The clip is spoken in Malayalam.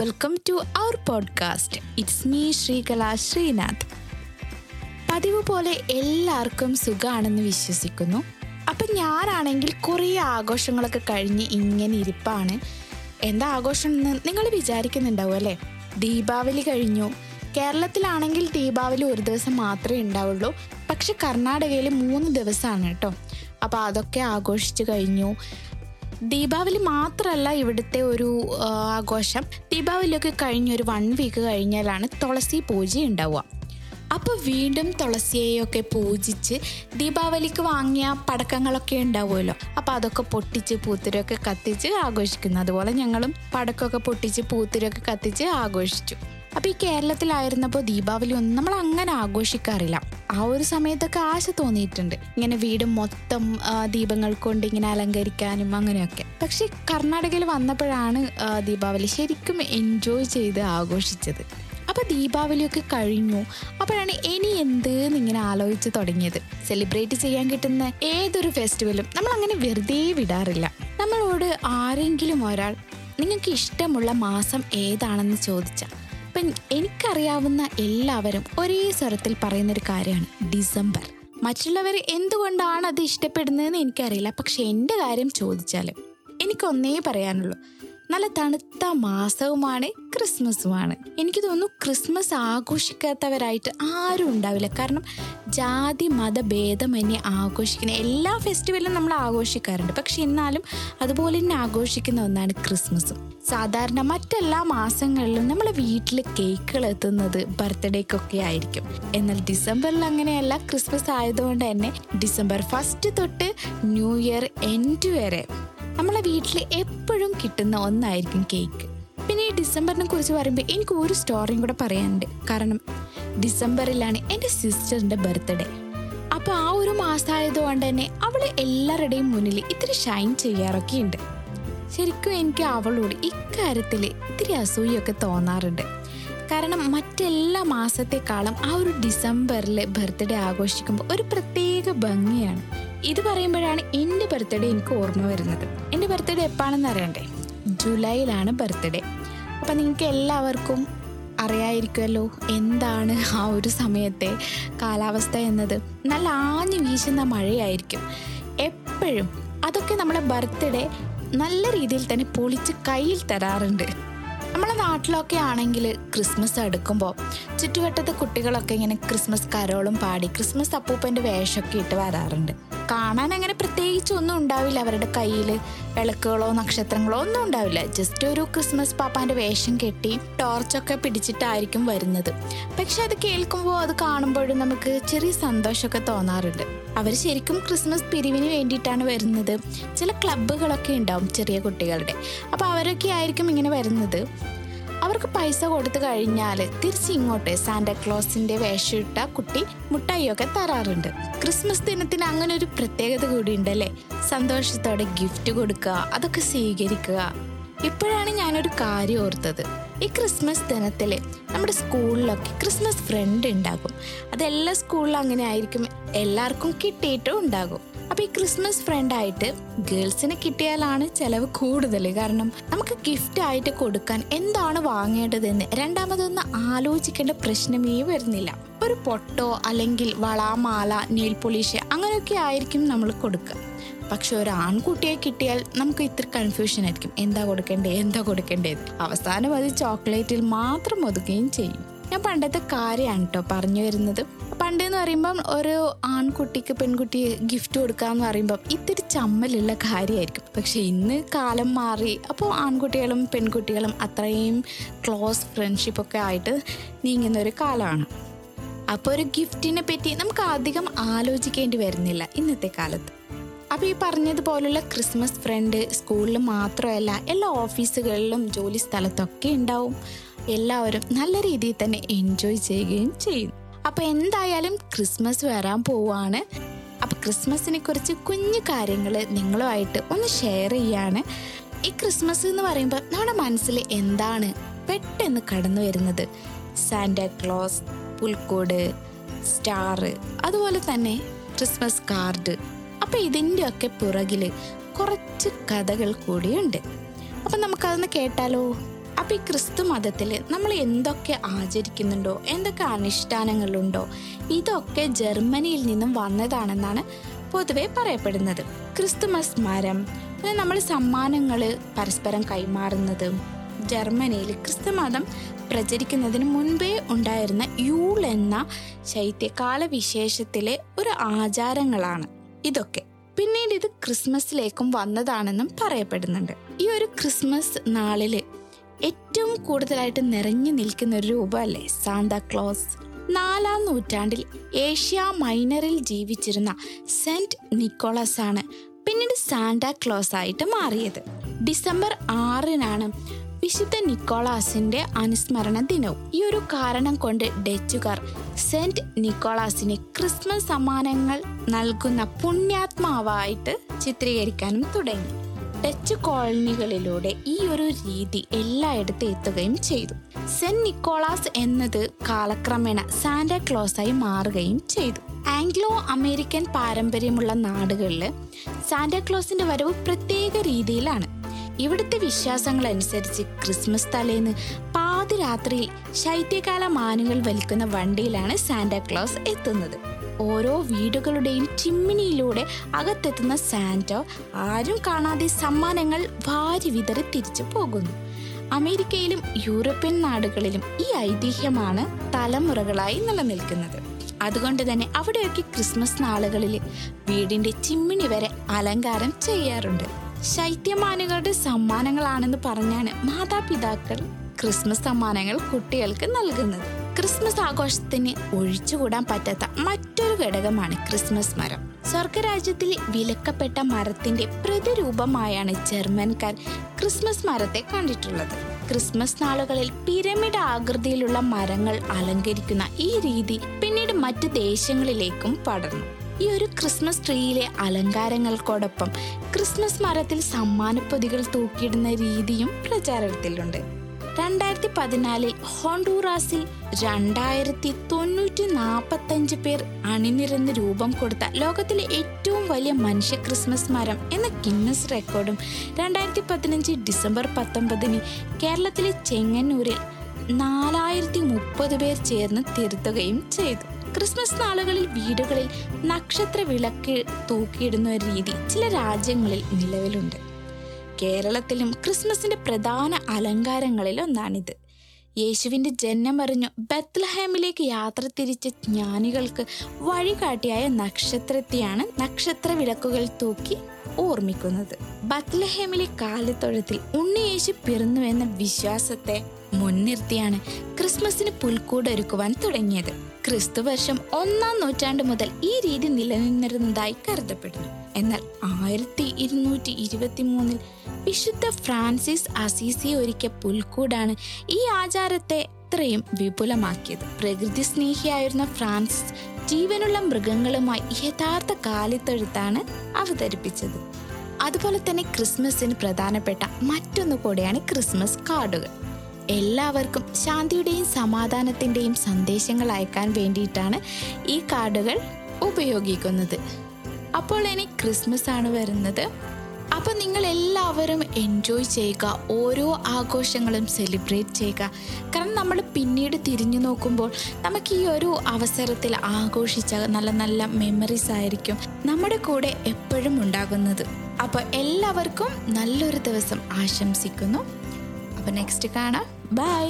Welcome to our podcast it's me Sreekala Sreenath പതിവ് പോലെ എല്ലാവർക്കും സുഖമാണെന്ന് വിശ്വസിക്കുന്നു. അപ്പം ഞാനാണെങ്കിൽ കുറേ ആഘോഷങ്ങളൊക്കെ കഴിഞ്ഞ് ഇങ്ങനെ ഇരിപ്പാണ്. എന്താ ആഘോഷം എന്ന് നിങ്ങൾ വിചാരിക്കുന്നുണ്ടാവും അല്ലേ? ദീപാവലി കഴിഞ്ഞു. കേരളത്തിലാണെങ്കിൽ ദീപാവലി ഒരു ദിവസം മാത്രമേ ഉണ്ടാവുള്ളൂ. പക്ഷെ കർണാടകയിൽ മൂന്ന് ദിവസമാണ് കേട്ടോ. അപ്പോൾ അതൊക്കെ ആഘോഷിച്ച് കഴിഞ്ഞു. ദീപാവലി മാത്രമല്ല ഇവിടുത്തെ ഒരു ആഘോഷം. ദീപാവലിയൊക്കെ കഴിഞ്ഞ ഒരു വൺ വീക്ക് കഴിഞ്ഞാലാണ് തുളസി പൂജ ഉണ്ടാവുക. അപ്പോൾ വീണ്ടും തുളസിയെയൊക്കെ പൂജിച്ച് ദീപാവലിക്ക് വാങ്ങിയ പടക്കങ്ങളൊക്കെ ഉണ്ടാവുമല്ലോ. അപ്പോൾ അതൊക്കെ പൊട്ടിച്ച് പൂത്തിരൊക്കെ കത്തിച്ച് ആഘോഷിക്കുന്നു. അതുപോലെ ഞങ്ങളും പടക്കമൊക്കെ പൊട്ടിച്ച് പൂത്തിരൊക്കെ കത്തിച്ച് ആഘോഷിച്ചു. അപ്പോൾ ഈ കേരളത്തിലായിരുന്നപ്പോൾ ദീപാവലി ഒന്നും നമ്മൾ അങ്ങനെ ആഘോഷിക്കാറില്ല. ആ ഒരു സമയത്തൊക്കെ ആശ തോന്നിയിട്ടുണ്ട്. ഇങ്ങനെ വീട് മൊത്തം ദീപങ്ങൾ കൊണ്ട് ഇങ്ങനെ അലങ്കരിക്കാനും അങ്ങനെയൊക്കെ. പക്ഷെ കർണാടകയിൽ വന്നപ്പോഴാണ് ദീപാവലി ശരിക്കും എൻജോയ് ചെയ്ത് ആഘോഷിച്ചത്. അപ്പൊ ദീപാവലിയൊക്കെ കഴിഞ്ഞു. അപ്പോഴാണ് ഇനി എന്ത് ഇങ്ങനെ ആലോചിച്ച് തുടങ്ങിയത്. സെലിബ്രേറ്റ് ചെയ്യാൻ കിട്ടുന്ന ഏതൊരു ഫെസ്റ്റിവലും നമ്മൾ അങ്ങനെ വെറുതെ വിടാറില്ല. നമ്മളോട് ആരെങ്കിലും ഒരാൾ നിങ്ങൾക്ക് ഇഷ്ടമുള്ള മാസം ഏതാണെന്ന് ചോദിച്ചാൽ ഇപ്പം എനിക്കറിയാവുന്ന എല്ലാവരും ഒരേ സ്വരത്തിൽ പറയുന്നൊരു കാര്യമാണ് ഡിസംബർ. മറ്റുള്ളവർ എന്തുകൊണ്ടാണ് അത് ഇഷ്ടപ്പെടുന്നതെന്ന് എനിക്കറിയില്ല. പക്ഷെ എന്റെ കാര്യം ചോദിച്ചാൽ എനിക്കൊന്നേ പറയാനുള്ളൂ. നല്ല തണുത്ത മാസവുമാണ് ക്രിസ്മസുമാണ്. എനിക്ക് തോന്നുന്നു ക്രിസ്മസ് ആഘോഷിക്കാത്തവരായിട്ട് ആരും ഉണ്ടാവില്ല. കാരണം ജാതി മത ഭേദമന്യേ ആഘോഷിക്കുന്ന എല്ലാ ഫെസ്റ്റിവലും നമ്മൾ ആഘോഷിക്കാറുണ്ട്. പക്ഷെ എന്നാലും അതുപോലെ തന്നെ ആഘോഷിക്കുന്ന ഒന്നാണ് ക്രിസ്മസും. സാധാരണ മറ്റെല്ലാ മാസങ്ങളിലും നമ്മളെ വീട്ടിൽ കേക്കുകൾ എത്തുന്നത് ബർത്ത്ഡേക്കൊക്കെ ആയിരിക്കും. എന്നാൽ ഡിസംബറിൽ അങ്ങനെയല്ല. ക്രിസ്മസ് ആയതുകൊണ്ട് തന്നെ ഡിസംബർ ഫസ്റ്റ് തൊട്ട് ന്യൂ ഇയർ എൻഡ് വരെ നമ്മളെ വീട്ടിൽ എപ്പോഴും കിട്ടുന്ന ഒന്നായിരിക്കും കേക്ക്. പിന്നെ ഈ ഡിസംബറിനെ കുറിച്ച് പറയുമ്പോൾ എനിക്ക് ഒരു സ്റ്റോറിയും കൂടെ പറയാനുണ്ട്. കാരണം ഡിസംബറിലാണ് എന്റെ സിസ്റ്ററിന്റെ ബർത്ത്ഡേ അപ്പോൾ ആ ഒരു മാസമായതുകൊണ്ട് തന്നെ അവൾ എല്ലാവരുടെയും മുന്നിൽ ഇത്തിരി ഷൈൻ ചെയ്യാറൊക്കെ ഉണ്ട് ശരിക്കും എനിക്ക് അവളോട് ഇക്കാര്യത്തിൽ ഇത്തിരി അസൂയൊക്കെ തോന്നാറുണ്ട്. കാരണം മറ്റെല്ലാ മാസത്തെക്കാളും ആ ഒരു ഡിസംബറിൽ ബർത്ത്ഡേ ആഘോഷിക്കുമ്പോൾ ഒരു പ്രത്യേക ഭംഗിയാണ്. ഇത് പറയുമ്പോഴാണ് എന്റെ ബർത്ത്ഡേ എനിക്ക് ഓർമ്മ വരുന്നത്. എന്റെ ബർത്ത്ഡേ എപ്പാണെന്ന് അറിയണ്ടേ? ജൂലൈയിലാണ് ബർത്ത്ഡേ അപ്പം നിങ്ങൾക്ക് എല്ലാവർക്കും അറിയായിരിക്കുമല്ലോ എന്താണ് ആ ഒരു സമയത്തെ കാലാവസ്ഥ എന്നത്. നല്ല ആഞ്ഞു വീശുന്ന മഴയായിരിക്കും. എപ്പോഴും അതൊക്കെ നമ്മുടെ ബർത്ത്ഡേ നല്ല രീതിയിൽ തന്നെ പൊളിച്ച് കയ്യിൽ തരാറുണ്ട്. നമ്മളെ നാട്ടിലൊക്കെ ആണെങ്കിൽ ക്രിസ്മസ് അടുക്കുമ്പോൾ ചുറ്റുവട്ടത്തെ കുട്ടികളൊക്കെ ഇങ്ങനെ ക്രിസ്മസ് കരോളും പാടി ക്രിസ്മസ് അപ്പൂപ്പന്റെ വേഷമൊക്കെ ഇട്ട് വരാറുണ്ട്. കാണാൻ അങ്ങനെ പ്രത്യേകിച്ച് ഒന്നും ഉണ്ടാവില്ല അവരുടെ കയ്യിൽ വിളക്കുകളോ നക്ഷത്രങ്ങളോ ഒന്നും ഉണ്ടാവില്ല. ജസ്റ്റ് ഒരു ക്രിസ്മസ് പാപ്പാന്റെ വേഷം കെട്ടി ടോർച്ചൊക്കെ പിടിച്ചിട്ടായിരിക്കും വരുന്നത്. പക്ഷെ അത് കേൾക്കുമ്പോൾ അത് കാണുമ്പോഴും നമുക്ക് ചെറിയ സന്തോഷമൊക്കെ തോന്നാറുണ്ട്. അവർ ശരിക്കും ക്രിസ്മസ് പിരിവിന് വേണ്ടിയിട്ടാണ് വരുന്നത്. ചില ക്ലബ്ബുകളൊക്കെ ഉണ്ടാവും ചെറിയ കുട്ടികളുടെ. അപ്പോൾ അവരൊക്കെ ആയിരിക്കും ഇങ്ങനെ വരുന്നത്. അവർക്ക് പൈസ കൊടുത്തു കഴിഞ്ഞാൽ തിരിച്ച് ഇങ്ങോട്ട് സാന്റാക്ലോസിന്റെ വേഷം ഇട്ട കുട്ടി മുട്ടായിയൊക്കെ തരാറുണ്ട്. ക്രിസ്മസ് ദിനത്തിന് അങ്ങനെ ഒരു പ്രത്യേകത കൂടി ഉണ്ടല്ലേ? സന്തോഷത്തോടെ ഗിഫ്റ്റ് കൊടുക്കുക അതൊക്കെ സ്വീകരിക്കുക. ഇപ്പോഴാണ് ഞാനൊരു കാര്യം ഓർത്തത്. ഈ ക്രിസ്മസ് ദിനത്തിൽ നമ്മുടെ സ്കൂളിലൊക്കെ ക്രിസ്മസ് ഫ്രണ്ട് ഉണ്ടാകും. അതെല്ലാ സ്കൂളിലും അങ്ങനെ ആയിരിക്കും. എല്ലാവർക്കും കിട്ടിയിട്ടും ഉണ്ടാകും. അപ്പൊ ഈ ക്രിസ്മസ് ഫ്രണ്ട് ആയിട്ട് ഗേൾസിന് കിട്ടിയാലാണ് ചെലവ് കൂടുതൽ കാരണം നമുക്ക് ഗിഫ്റ്റ് ആയിട്ട് കൊടുക്കാൻ എന്താണ് വാങ്ങേണ്ടതെന്ന് രണ്ടാമതൊന്ന് ആലോചിക്കേണ്ട പ്രശ്നമേ വരുന്നില്ല. ഒരു പൊട്ടോ അല്ലെങ്കിൽ വള മാല നെയിൽ പോളിഷ് അങ്ങനെയൊക്കെ ആയിരിക്കും നമ്മൾ കൊടുക്കുക. പക്ഷെ ഒരു ആൺകുട്ടിയെ കിട്ടിയാൽ നമുക്ക് ഇത്ര കൺഫ്യൂഷൻ ആയിരിക്കും. എന്താ കൊടുക്കേണ്ടത് എന്താ കൊടുക്കേണ്ടത് അവസാനം അത് ചോക്ലേറ്റിൽ മാത്രം ഒതുക്കുകയും ചെയ്യും. ഞാൻ പണ്ടത്തെ കാര്യമാണ് കേട്ടോ പറഞ്ഞു വരുന്നത്. പണ്ട് എന്ന് പറയുമ്പം ഒരു ആൺകുട്ടിക്ക് പെൺകുട്ടി ഗിഫ്റ്റ് കൊടുക്കുക കൊടുക്കാന്ന് പറയുമ്പം ഇത്തിരി ചമ്മലുള്ള കാര്യമായിരിക്കും പക്ഷെ ഇന്ന് കാലം മാറി അപ്പോൾ ആൺകുട്ടികളും പെൺകുട്ടികളും അത്രയും ക്ലോസ് ഫ്രണ്ട്ഷിപ്പ് ഒക്കെ ആയിട്ട് നീങ്ങുന്ന ഒരു കാലമാണ്. അപ്പോൾ ഒരു ഗിഫ്റ്റിനെ പറ്റി നമുക്ക് അധികം ആലോചിക്കേണ്ടി വരുന്നില്ല ഇന്നത്തെ കാലത്ത്. അപ്പോൾ ഈ പറഞ്ഞതുപോലുള്ള ക്രിസ്മസ് ഫ്രണ്ട് സ്കൂളിൽ മാത്രമല്ല എല്ലാ ഓഫീസുകളിലും ജോലി സ്ഥലത്തൊക്കെ ഉണ്ടാവും. എല്ലാവരും നല്ല രീതിയിൽ തന്നെ എൻജോയ് ചെയ്യുകയും ചെയ്യും. അപ്പോൾ എന്തായാലും ക്രിസ്മസ് വരാൻ പോവാണ്. അപ്പോൾ ക്രിസ്മസിനെ കുറിച്ച് കുഞ്ഞു കാര്യങ്ങൾ നിങ്ങളുമായിട്ട് ഒന്ന് ഷെയർ ചെയ്യാണ്. ഈ ക്രിസ്മസ് എന്ന് പറയുമ്പോൾ നമ്മുടെ മനസ്സിൽ എന്താണ് പെട്ടെന്ന് കടന്നു വരുന്നത്? സാന്റാക്ലോസ് പുൽക്കോട് സ്റ്റാർ അതുപോലെ തന്നെ ക്രിസ്മസ് കാർഡ്. അപ്പൊ ഇതിന്റെ ഒക്കെ പുറകിൽ കുറച്ച് കഥകൾ കൂടിയുണ്ട്. അപ്പൊ നമുക്കതൊന്ന് കേട്ടാലോ? അപ്പൊ ഈ ക്രിസ്തു മതത്തിൽ നമ്മൾ എന്തൊക്കെ ആചരിക്കുന്നുണ്ടോ? എന്തൊക്കെ അനുഷ്ഠാനങ്ങളുണ്ടോ? ഇതൊക്കെ ജർമ്മനിയിൽ നിന്നും വന്നതാണെന്നാണ് പൊതുവെ പറയപ്പെടുന്നത്. ക്രിസ്തുമസ് മരം പിന്നെ നമ്മൾ സമ്മാനങ്ങൾ പരസ്പരം കൈമാറുന്നത്. ജർമ്മനിയിൽ ക്രിസ്തുമതം പ്രചരിക്കുന്നതിന് മുൻപേ ഉണ്ടായിരുന്ന യൂൾ എന്ന ശൈത്യകാല വിശേഷത്തിലെ ഒരു ആചാരങ്ങളാണ് ഇതൊക്കെ. പിന്നീട് ഇത് ക്രിസ്മസിലേക്കും വന്നതാണെന്നും പറയപ്പെടുന്നുണ്ട്. ഈ ഒരു ക്രിസ്മസ് നാളിൽ ഏറ്റവും കൂടുതലായിട്ട് നിറഞ്ഞു നിൽക്കുന്ന ഒരു രൂപമല്ലേ സാന്താക്ലോസ് നാലാം നൂറ്റാണ്ടിൽ ഏഷ്യ മൈനറിൽ ജീവിച്ചിരുന്ന സെന്റ് നിക്കോളസ് ആണ് പിന്നീട് സാന്താക്ലോസ് ആയിട്ട് മാറിയത്. ഡിസംബർ ആറിനാണ് വിശുദ്ധ നിക്കോളാസിന്റെ അനുസ്മരണ ദിനവും. ഈ ഒരു കാരണം കൊണ്ട് ഡച്ചുകാർ സെന്റ് നിക്കോളാസിനെ ക്രിസ്മസ് സമ്മാനങ്ങൾ നൽകുന്ന പുണ്യാത്മാവായിട്ട് ചിത്രീകരിക്കാനും തുടങ്ങി. ഡച്ച് കോളനികളിലൂടെ ഈ ഒരു രീതി എല്ലായിടത്തും എത്തുകയും ചെയ്തു. സെന്റ് നിക്കോളാസ് എന്നത് കാലക്രമേണ സാന്റാ ക്ലോസായി മാറുകയും ചെയ്തു. ആംഗ്ലോ അമേരിക്കൻ പാരമ്പര്യമുള്ള നാടുകളിൽ സാന്റാക്ലോസിന്റെ വരവ് പ്രത്യേക രീതിയിലാണ്. ഇവിടുത്തെ വിശ്വാസങ്ങൾ അനുസരിച്ച് ക്രിസ്മസ് തലേന്ന് പാതിരാത്രിയിൽ ശൈത്യകാല മാനുകൾ വലിക്കുന്ന വണ്ടിയിലാണ് സാന്റാക്ലോസ് എത്തുന്നത്. ഓരോ വീടുകളുടെയും ചിമ്മിനിയിലൂടെ അകത്തെത്തുന്ന സാന്റോ ആരും കാണാതെ സമ്മാനങ്ങൾ വാരി വിതറി തിരിച്ചു പോകുന്നു. അമേരിക്കയിലും യൂറോപ്യൻ നാടുകളിലും ഈ ഐതിഹ്യമാണ് തലമുറകളായി നിലനിൽക്കുന്നത്. അതുകൊണ്ട് തന്നെ അവിടെയൊക്കെ ക്രിസ്മസ് നാളുകളിൽ വീടിന്റെ ചിമ്മിണി വരെ അലങ്കാരം ചെയ്യാറുണ്ട്. ശൈത്യമാനുകളുടെ സമ്മാനങ്ങളാണെന്ന് പറഞ്ഞാണ് മാതാപിതാക്കൾ ക്രിസ്മസ് സമ്മാനങ്ങൾ കുട്ടികൾക്ക് നൽകുന്നത്. ക്രിസ്മസ് ആഘോഷത്തിന് ഒഴിച്ചുകൂടാൻ പറ്റാത്ത മറ്റൊരു ഘടകമാണ് ക്രിസ്മസ് മരം. സ്വർഗരാജ്യത്തിൽ വിലക്കപ്പെട്ട മരത്തിന്റെ പ്രതിരൂപമായാണ് ജർമ്മൻകാർ ക്രിസ്മസ് മരത്തെ കണ്ടിട്ടുള്ളത്. ക്രിസ്മസ് നാളുകളിൽ പിരമിഡ് ആകൃതിയിലുള്ള മരങ്ങൾ അലങ്കരിക്കുന്ന ഈ രീതി പിന്നീട് മറ്റ് ദേശങ്ങളിലേക്കും പടർന്നു. ഈ ഒരു ക്രിസ്മസ് ട്രീയിലെ അലങ്കാരങ്ങൾക്കോടൊപ്പം ക്രിസ്മസ് മരത്തിൽ സമ്മാനപ്പൊതികൾ തൂക്കിയിടുന്ന രീതിയും പ്രചാരത്തിലുണ്ട്. രണ്ടായിരത്തി പതിനാലിൽ ഹോണ്ടൂറാസിൽ രണ്ടായിരത്തി തൊണ്ണൂറ്റി നാൽപ്പത്തഞ്ച് പേർ അണിനിരന്ന് രൂപം കൊടുത്ത ലോകത്തിലെ ഏറ്റവും വലിയ മനുഷ്യ ക്രിസ്മസ് മരം എന്ന ഗിന്നസ് റെക്കോർഡും രണ്ടായിരത്തി പതിനഞ്ച് ഡിസംബർ പത്തൊമ്പതിന് കേരളത്തിലെ ചെങ്ങന്നൂരിൽ നാലായിരത്തി മുപ്പത് പേർ ചേർന്ന് തിരുത്തുകയും ചെയ്തു. ക്രിസ്മസ് നാളുകളിൽ വീടുകളിൽ നക്ഷത്ര വിളക്ക് തൂക്കിയിടുന്ന ഒരു രീതി ചില രാജ്യങ്ങളിൽ നിലവിലുണ്ട്. കേരളത്തിലും ക്രിസ്മസിന്റെ പ്രധാന അലങ്കാരങ്ങളിൽ ഒന്നാണിത്. ജന്മം അറിഞ്ഞു ബത്ലഹേമിലേക്ക് യാത്ര തിരിച്ച ജ്ഞാനികൾക്ക് വഴികാട്ടിയായ നക്ഷത്രത്തെയാണ് നക്ഷത്ര വിളക്കുകൾ തൂക്കി ഓർമ്മിക്കുന്നത്. ബത്ലഹേമിലെ കാലത്തൊഴത്തിൽ ഉണ്ണിയേശു പിറന്നുവെന്ന വിശ്വാസത്തെ മുൻനിർത്തിയാണ് ക്രിസ്മസിന് പുൽക്കൂടൊരുക്കുവാൻ തുടങ്ങിയത്. ക്രിസ്തുവർഷം ഒന്നാം നൂറ്റാണ്ട് മുതൽ ഈ രീതി നിലനിന്നിരുന്നതായി കരുതപ്പെടുന്നു. എന്നാൽ ആയിരത്തി ഇരുന്നൂറ്റി ഇരുപത്തി മൂന്നിൽ വിശുദ്ധ ഫ്രാൻസിസ് അസീസി ഒരുക്കിയ പുൽക്കൂടാണ് ഈ ആചാരത്തെ ഇത്രയും വിപുലമാക്കിയത്. പ്രകൃതി സ്നേഹിയായിരുന്ന ഫ്രാൻസിസ് ജീവനുള്ള മൃഗങ്ങളുമായി യഥാർത്ഥ കാലിത്തൊഴുത്താണ് അവതരിപ്പിച്ചത്. അതുപോലെ തന്നെ ക്രിസ്മസിന് പ്രധാനപ്പെട്ട മറ്റൊന്നു കൂടെയാണ് ക്രിസ്മസ് കാർഡുകൾ. എല്ലാവർക്കും ശാന്തിയുടെയും സമാധാനത്തിന്റെയും സന്ദേശങ്ങൾ അയക്കാൻ വേണ്ടിയിട്ടാണ് ഈ കാർഡുകൾ ഉപയോഗിക്കുന്നത്. അപ്പോൾ ഇനി ക്രിസ്മസ് ആണ് വരുന്നത്. അപ്പോൾ നിങ്ങൾ എല്ലാവരും എൻജോയ് ചെയ്യുക. ഓരോ ആഘോഷങ്ങളും സെലിബ്രേറ്റ് ചെയ്യുക. കാരണം നമ്മൾ പിന്നീട് തിരിഞ്ഞു നോക്കുമ്പോൾ നമുക്ക് ഈ ഒരു അവസരത്തിൽ ആഘോഷിച്ച നല്ല നല്ല മെമ്മറീസ് ആയിരിക്കും നമ്മുടെ കൂടെ എപ്പോഴും ഉണ്ടാകുന്നത്. അപ്പോൾ എല്ലാവർക്കും നല്ലൊരു ദിവസം ആശംസിക്കുന്നു. അപ്പോൾ നെക്സ്റ്റ് കാണാം. ബൈ